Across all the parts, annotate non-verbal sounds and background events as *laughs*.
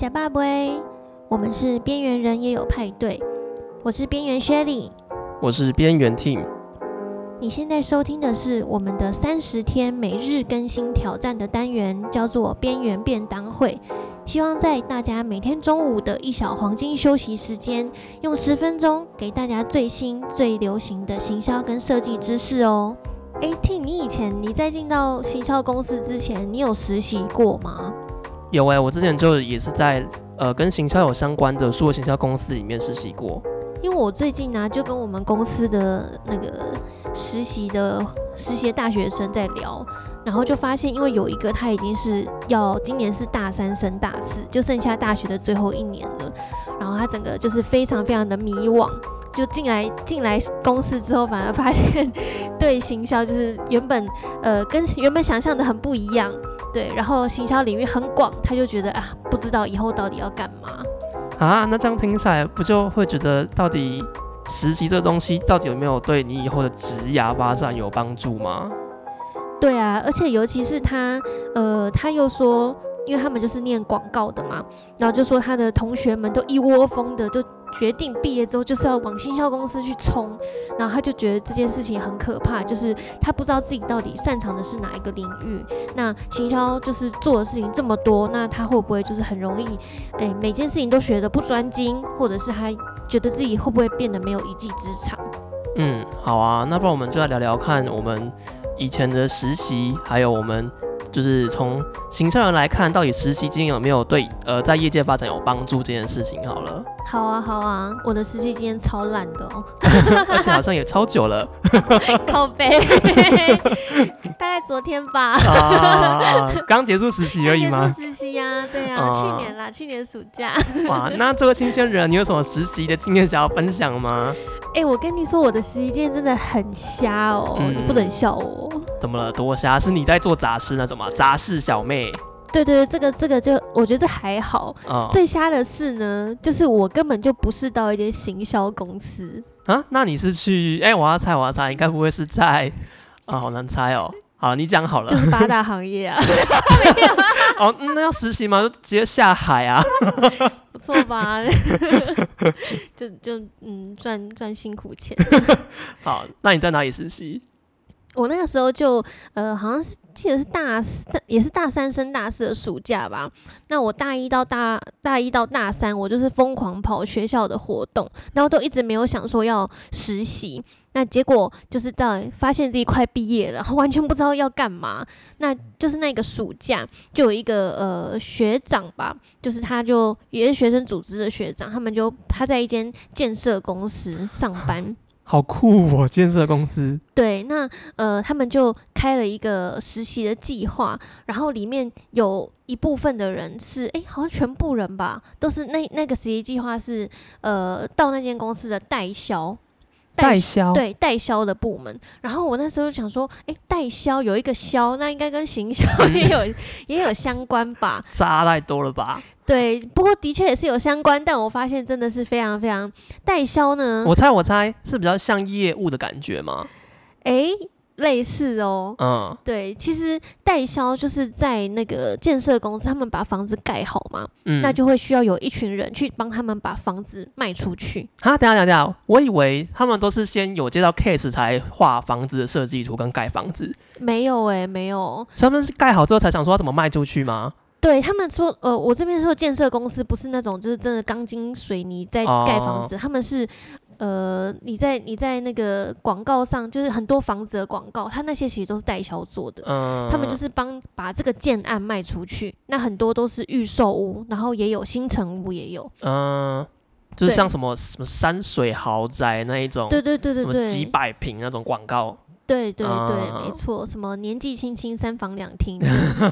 假爸杯，我们是边缘人也有派对。我是边缘 Shelly，我是边缘 Team。你现在收听的是我们的三十天每日更新挑战的单元，叫做边缘便当会。希望在大家每天中午的一小黄金休息时间，用十分钟给大家最新最流行的行销跟设计知识哦。哎，Team，你以前你在进到行销公司之前，你有实习过吗？有哎、我之前就也是在呃跟行销有相关的数位行销公司里面实习过。因为我最近呢、就跟我们公司的那个实习的实习大学生在聊，然后就发现，因为有一个他已经是要今年是大三升大四，就剩下大学的最后一年了，然后他整个就是非常非常的迷惘，就进来进来公司之后，反而发现对行销就是原本呃跟原本想象的很不一样，对，然后行销领域很广，他就觉得啊，不知道以后到底要干嘛。啊，那这样听起来不就会觉得，到底实习这东西到底有没有对你以后的职涯发展有帮助吗？对啊，而且尤其是他，呃，他又说，因为他们就是念广告的嘛，然后就说他的同学们都一窝蜂的就。决定毕业之后就是要往行销公司去冲，然后他就觉得这件事情很可怕，就是他不知道自己到底擅长的是哪一个领域。那行销就是做的事情这么多，那他会不会就是很容易，哎，每件事情都学得不专精，或者是他觉得自己会不会变得没有一技之长？嗯，好啊，那不然我们就来聊聊看我们以前的实习，还有我们。就是从行销人来看，到底实习经验有没有对呃在业界发展有帮助这件事情？好了，好啊好啊，我的实习经验超烂的哦，而且好像也超久了，靠背，大概昨天吧，啊，刚结束实习而已吗？结束实习呀，对啊，啊去年啦，去年暑假。哇，那这个新鲜人，你有什么实习的经验想要分享吗？哎、欸，我跟你说，我的实习经验真的很瞎哦，嗯、你不能笑我。怎么了？多瞎？是你在做杂事那种吗？杂事小妹。对对对，这个这个就我觉得这还好。哦、最瞎的是呢，就是我根本就不是到一间行销公司啊。那你是去？哎、欸，我要猜，我要猜，应该不会是在啊？好难猜哦。好，你讲好了。就是八大行业啊。*laughs* 没有啊。哦，那要实习吗？就直接下海啊。*laughs* 不错吧？*laughs* 就就嗯，赚赚辛苦钱。好，那你在哪里实习？我那个时候就呃，好像是记得是大四，也是大三升大四的暑假吧。那我大一到大大一到大三，我就是疯狂跑学校的活动，然后都一直没有想说要实习。那结果就是到发现自己快毕业了，然 *laughs* 后完全不知道要干嘛。那就是那个暑假，就有一个呃学长吧，就是他就也是学生组织的学长，他们就他在一间建设公司上班。*laughs* 好酷哦！建设公司。对，那呃，他们就开了一个实习的计划，然后里面有一部分的人是，哎，好像全部人吧，都是那那个实习计划是呃，到那间公司的代销。代销对代销的部门，然后我那时候就想说，哎，代销有一个销，那应该跟行销 *laughs* 也有也有相关吧？*laughs* 差太多了吧？对，不过的确也是有相关，但我发现真的是非常非常代销呢。我猜我猜是比较像业务的感觉吗？哎。类似哦，嗯，对，其实代销就是在那个建设公司，他们把房子盖好嘛，嗯，那就会需要有一群人去帮他们把房子卖出去。啊，等下等下，我以为他们都是先有接到 case 才画房子的设计图跟盖房子。没有哎、欸，没有，所以他们是盖好之后才想说要怎么卖出去吗？对他们说，呃，我这边说建设公司不是那种就是真的钢筋水泥在盖房子，哦、他们是。呃，你在你在那个广告上，就是很多房子的广告，他那些其实都是代销做的，嗯，他们就是帮把这个建案卖出去，那很多都是预售屋，然后也有新城屋也有，嗯，就是像什么什么山水豪宅那一种，对对对对对，几百平那种广告。对对对，啊、没错，什么年纪轻轻三房两厅，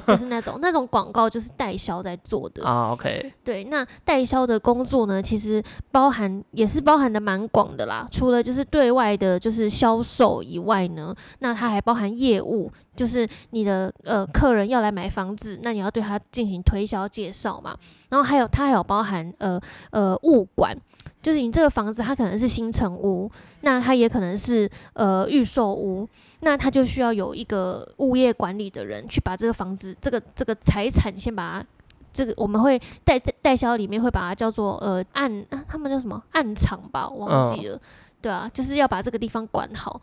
就是那种那种广告，就是代销在做的啊。OK，对，那代销的工作呢，其实包含也是包含的蛮广的啦。除了就是对外的，就是销售以外呢，那它还包含业务，就是你的呃客人要来买房子，那你要对他进行推销介绍嘛。然后还有它还有包含呃呃物管。就是你这个房子，它可能是新城屋，那它也可能是呃预售屋，那它就需要有一个物业管理的人去把这个房子、这个这个财产先把它这个我们会代代销里面会把它叫做呃暗，他们叫什么暗场吧，我忘记了。嗯、对啊，就是要把这个地方管好。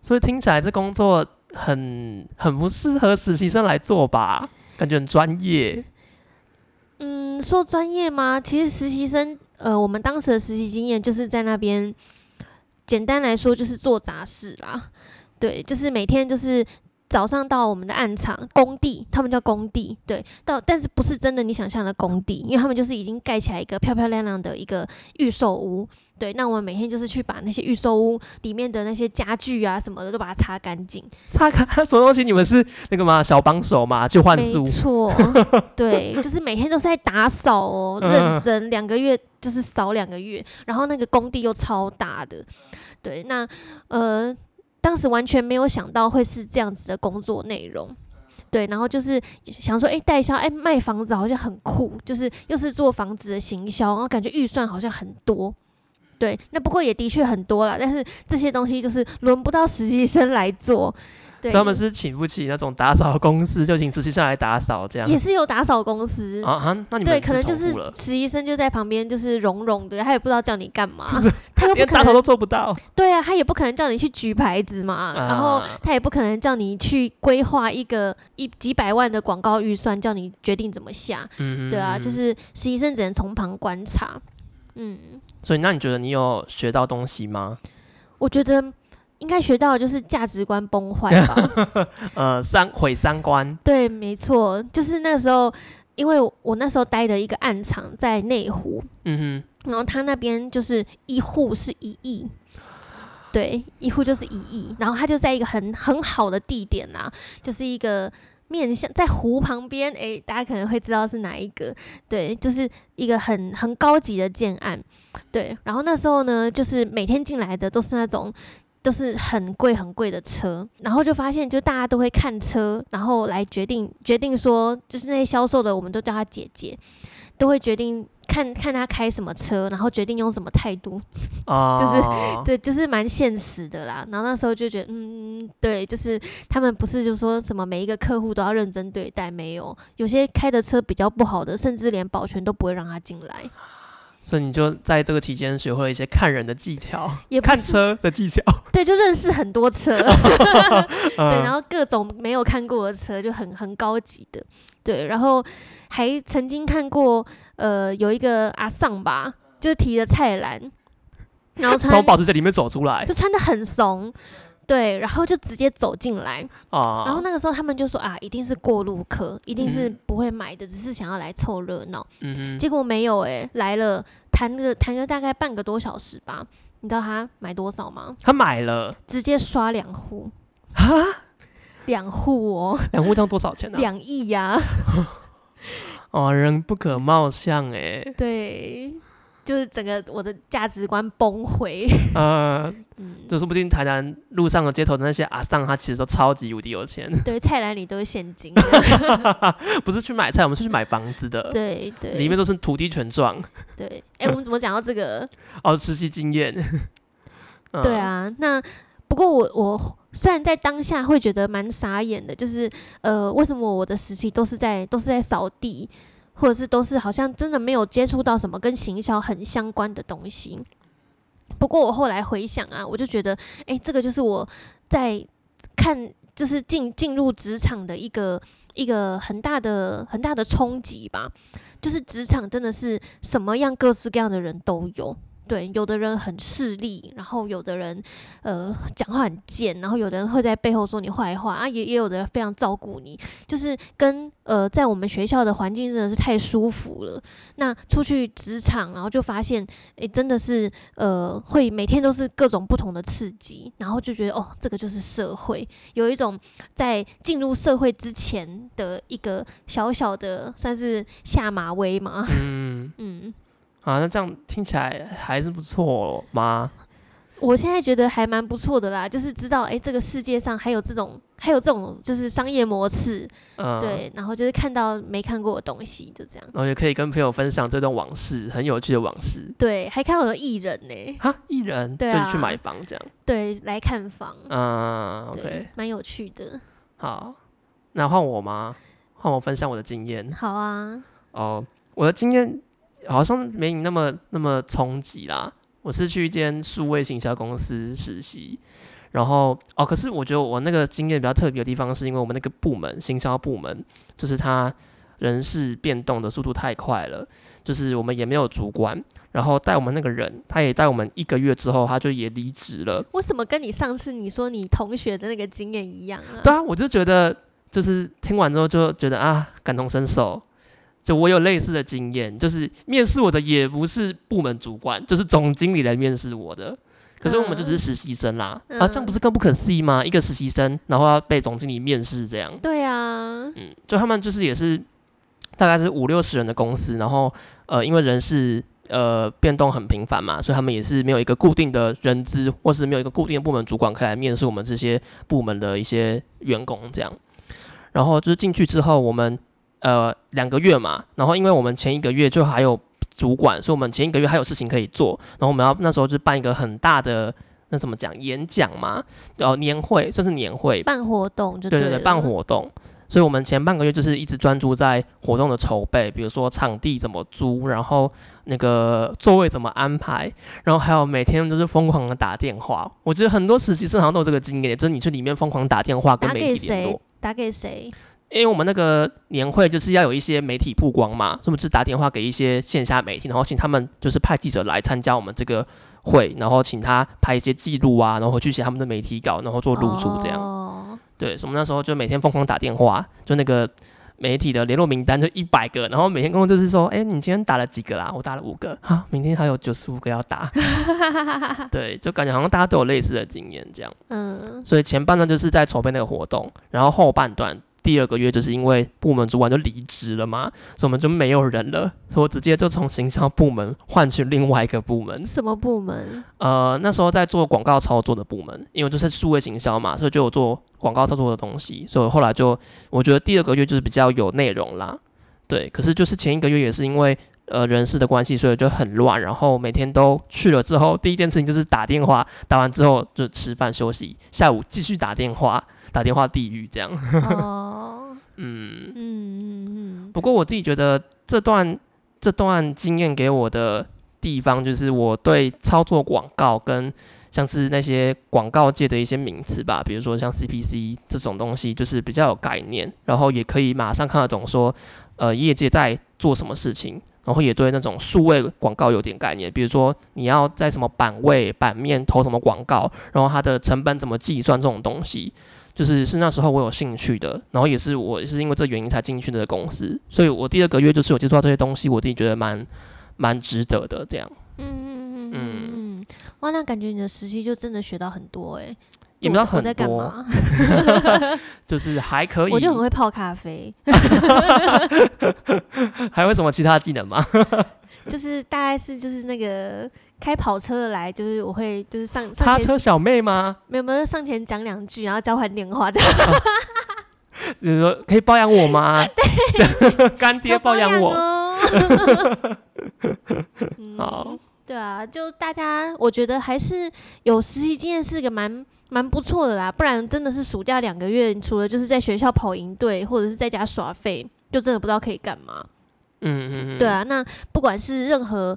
所以听起来这工作很很不适合实习生来做吧？感觉很专业。嗯，说专业吗？其实实习生，呃，我们当时的实习经验就是在那边，简单来说就是做杂事啦。对，就是每天就是。早上到我们的暗场工地，他们叫工地，对，到但是不是真的你想象的工地，因为他们就是已经盖起来一个漂漂亮亮的一个预售屋，对，那我们每天就是去把那些预售屋里面的那些家具啊什么的都把它擦干净，擦干 *laughs* 什么东西？你们是那个吗？小帮手嘛？就换书？没错，对，*laughs* 就是每天都是在打扫哦，认真两个月就是扫两个月，然后那个工地又超大的，对，那呃。当时完全没有想到会是这样子的工作内容，对，然后就是想说，哎、代销，哎、卖房子好像很酷，就是又是做房子的行销，然后感觉预算好像很多，对，那不过也的确很多了，但是这些东西就是轮不到实习生来做。对。他们是请不起那种打扫公司，就请实习生来打扫，这样。也是有打扫公司。啊啊，那你们对，可能就是实习生就在旁边，就是融融的，他也不知道叫你干嘛，*laughs* 他又不可能连打扫都做不到，对啊，他也不可能叫你去举牌子嘛，啊、然后他也不可能叫你去规划一个一几百万的广告预算，叫你决定怎么下，嗯，对啊，就是实习生只能从旁观察，嗯，所以那你觉得你有学到东西吗？我觉得。应该学到的就是价值观崩坏吧？*laughs* 呃，三毁三观。对，没错，就是那时候，因为我那时候待的一个暗场在内湖，嗯哼，然后他那边就是一户是一亿，对，一户就是一亿，然后他就在一个很很好的地点呐、啊，就是一个面向在湖旁边，诶、欸，大家可能会知道是哪一个，对，就是一个很很高级的建案，对，然后那时候呢，就是每天进来的都是那种。都是很贵很贵的车，然后就发现，就大家都会看车，然后来决定决定说，就是那些销售的，我们都叫他姐姐，都会决定看看他开什么车，然后决定用什么态度，哦、*laughs* 就是对，就是蛮现实的啦。然后那时候就觉得，嗯，对，就是他们不是就说什么每一个客户都要认真对待，没有，有些开的车比较不好的，甚至连保全都不会让他进来。所以你就在这个期间学会了一些看人的技巧，也看车的技巧。对，就认识很多车，*laughs* 对，然后各种没有看过的车，就很很高级的，对，然后还曾经看过，呃，有一个阿桑吧，就提着菜篮，然后穿从保时捷里面走出来，就穿的很怂。对，然后就直接走进来，啊、然后那个时候他们就说啊，一定是过路客，一定是不会买的，嗯、只是想要来凑热闹。嗯哼，结果没有哎、欸，来了谈个谈个大概半个多小时吧。你知道他买多少吗？他买了，直接刷两户哈，*laughs* 两户哦，两户这样多少钱呢、啊？两亿呀！*laughs* 哦，人不可貌相哎。对。就是整个我的价值观崩溃。呃，*laughs* 嗯，就说不定台南路上的街头的那些阿桑，他其实都超级无敌有钱。*laughs* 对，菜篮里都是现金。*laughs* 不是去买菜，我们是去买房子的。对对，里面都是土地权状。对，哎、欸，我们怎么讲到这个？哦，实习经验。对啊，那不过我我虽然在当下会觉得蛮傻眼的，就是呃，为什么我的实习都是在都是在扫地？或者是都是好像真的没有接触到什么跟行销很相关的东西。不过我后来回想啊，我就觉得，哎，这个就是我在看，就是进进入职场的一个一个很大的很大的冲击吧。就是职场真的是什么样各式各样的人都有。对，有的人很势利，然后有的人，呃，讲话很贱，然后有的人会在背后说你坏话啊，也也有的人非常照顾你，就是跟呃，在我们学校的环境真的是太舒服了。那出去职场，然后就发现，诶，真的是呃，会每天都是各种不同的刺激，然后就觉得哦，这个就是社会，有一种在进入社会之前的一个小小的算是下马威嘛。嗯 *laughs* 嗯。啊，那这样听起来还是不错吗？我现在觉得还蛮不错的啦，就是知道哎、欸，这个世界上还有这种，还有这种就是商业模式，嗯，对，然后就是看到没看过的东西，就这样。然后也可以跟朋友分享这段往事，很有趣的往事。对，还看到有艺人呢、欸，哈，艺人，对、啊，就是去买房这样。对，来看房，嗯，OK，蛮有趣的。好，那换我吗？换我分享我的经验。好啊。哦，我的经验好像没你那么那么冲击啦。我是去一间数位行销公司实习，然后哦，可是我觉得我那个经验比较特别的地方，是因为我们那个部门行销部门，就是他人事变动的速度太快了，就是我们也没有主管，然后带我们那个人，他也带我们一个月之后，他就也离职了。为什么跟你上次你说你同学的那个经验一样啊？对啊，我就觉得就是听完之后就觉得啊，感同身受。就我有类似的经验，就是面试我的也不是部门主管，就是总经理来面试我的。可是我们就只是实习生啦，嗯、啊，这样不是更不可思议吗？一个实习生，然后要被总经理面试，这样。对啊，嗯，就他们就是也是大概是五六十人的公司，然后呃，因为人事呃变动很频繁嘛，所以他们也是没有一个固定的人资，或是没有一个固定的部门主管可以来面试我们这些部门的一些员工这样。然后就是进去之后，我们。呃，两个月嘛，然后因为我们前一个月就还有主管，所以我们前一个月还有事情可以做，然后我们要那时候就办一个很大的那怎么讲演讲嘛，呃，年会算是年会，办活动就对对对，办活动，所以我们前半个月就是一直专注在活动的筹备，比如说场地怎么租，然后那个座位怎么安排，然后还有每天都是疯狂的打电话。我觉得很多实习生好像都有这个经验，就是你去里面疯狂打电话跟媒体联络，打给谁？因为我们那个年会就是要有一些媒体曝光嘛，所以我们就打电话给一些线下媒体，然后请他们就是派记者来参加我们这个会，然后请他拍一些记录啊，然后回去写他们的媒体稿，然后做露出这样。哦、对，所以我们那时候就每天疯狂打电话，就那个媒体的联络名单就一百个，然后每天工作就是说，哎，你今天打了几个啦？我打了五个，哈，明天还有九十五个要打。*laughs* 对，就感觉好像大家都有类似的经验这样。嗯，所以前半段就是在筹备那个活动，然后后半段。第二个月就是因为部门主管就离职了嘛，所以我们就没有人了，所以我直接就从行销部门换去另外一个部门。什么部门？呃，那时候在做广告操作的部门，因为就是数位行销嘛，所以就有做广告操作的东西。所以后来就我觉得第二个月就是比较有内容啦，对。可是就是前一个月也是因为呃人事的关系，所以就很乱。然后每天都去了之后，第一件事情就是打电话，打完之后就吃饭休息，下午继续打电话。打电话地狱这样，哦，*laughs* 嗯嗯嗯嗯。不过我自己觉得这段这段经验给我的地方，就是我对操作广告跟像是那些广告界的一些名词吧，比如说像 CPC 这种东西，就是比较有概念，然后也可以马上看得懂说，呃，业界在做什么事情，然后也对那种数位广告有点概念，比如说你要在什么版位、版面投什么广告，然后它的成本怎么计算这种东西。就是是那时候我有兴趣的，然后也是我也是因为这原因才进去的公司，所以我第二个月就是有接触到这些东西，我自己觉得蛮蛮值得的这样。嗯嗯嗯嗯嗯，哇，那感觉你的实习就真的学到很多哎、欸，也没有很多，在干嘛？*laughs* *laughs* 就是还可以，我就很会泡咖啡，*laughs* 还有什么其他技能吗？*laughs* 就是大概是就是那个。开跑车的来，就是我会就是上上趴车小妹吗？没有没有，上前讲两句，然后交换电话这样。哦、就是说可以包养我吗？对，*laughs* 干爹包养我。*laughs* 好，对啊，就大家我觉得还是有实习经验是个蛮蛮不错的啦，不然真的是暑假两个月，除了就是在学校跑营队或者是在家耍废，就真的不知道可以干嘛。嗯嗯嗯，对啊，那不管是任何。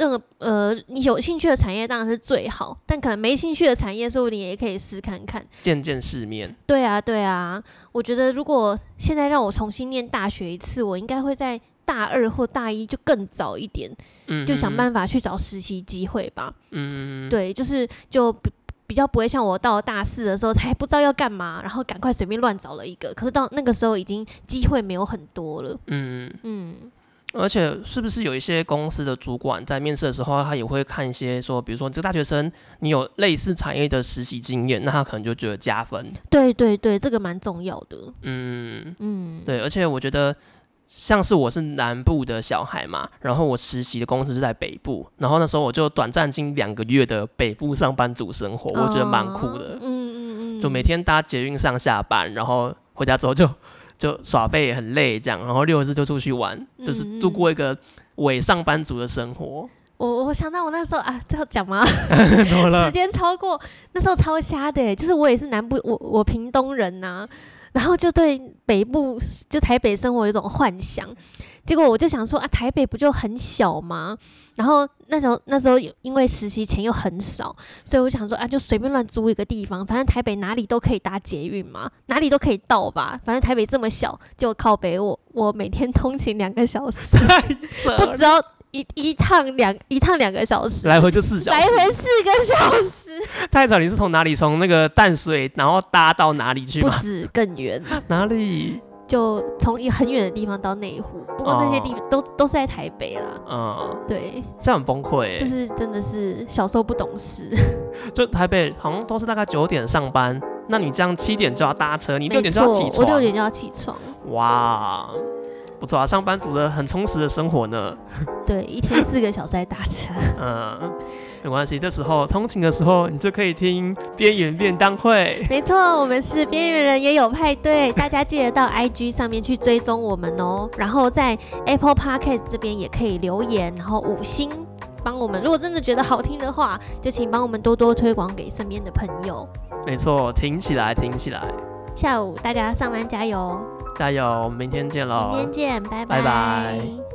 任何呃，你有兴趣的产业当然是最好，但可能没兴趣的产业，说不定也可以试看看，见见世面。对啊，对啊，我觉得如果现在让我重新念大学一次，我应该会在大二或大一就更早一点，嗯，就想办法去找实习机会吧。嗯，对，就是就比比较不会像我到大四的时候才不知道要干嘛，然后赶快随便乱找了一个，可是到那个时候已经机会没有很多了。嗯嗯。而且，是不是有一些公司的主管在面试的时候，他也会看一些说，比如说你这个大学生，你有类似产业的实习经验，那他可能就觉得加分。对对对，这个蛮重要的。嗯嗯，对。而且我觉得，像是我是南部的小孩嘛，然后我实习的公司是在北部，然后那时候我就短暂经两个月的北部上班族生活，我觉得蛮酷的。嗯嗯嗯，就每天搭捷运上下班，然后回家之后就。就耍废也很累，这样，然后六日就出去玩，嗯、就是度过一个伪上班族的生活。我我想到我那时候啊，这要讲吗？*laughs* 时间超过那时候超瞎的，就是我也是南部，我我屏东人呐、啊，然后就对北部就台北生活有一种幻想。结果我就想说啊，台北不就很小吗？然后那时候那时候因为实习钱又很少，所以我想说啊，就随便乱租一个地方，反正台北哪里都可以搭捷运嘛，哪里都可以到吧。反正台北这么小，就靠北我我每天通勤两个小时，不只要一一趟两一趟两个小时，来回就四小时，来回四个小时。*laughs* 太早，你是从哪里从那个淡水，然后搭到哪里去吗？不止更远，*laughs* 哪里？就从一个很远的地方到内湖，不过那些地方都、哦、都是在台北啦。嗯，对，这样很崩溃。就是真的是小时候不懂事。*laughs* 就台北好像都是大概九点上班，那你这样七点就要搭车，你六点就要起床。我六点就要起床。哇，不错啊，上班族的很充实的生活呢。对，一天四个小时在搭车。*laughs* 嗯。没关系，这时候通勤的时候，你就可以听边缘便当会。没错，我们是边缘人也有派对，*laughs* 大家记得到 IG 上面去追踪我们哦。然后在 Apple Podcast 这边也可以留言，然后五星帮我们。如果真的觉得好听的话，就请帮我们多多推广给身边的朋友。没错，挺起来，挺起来。下午大家上班加油，加油！明天见喽，明天见，拜拜。拜拜。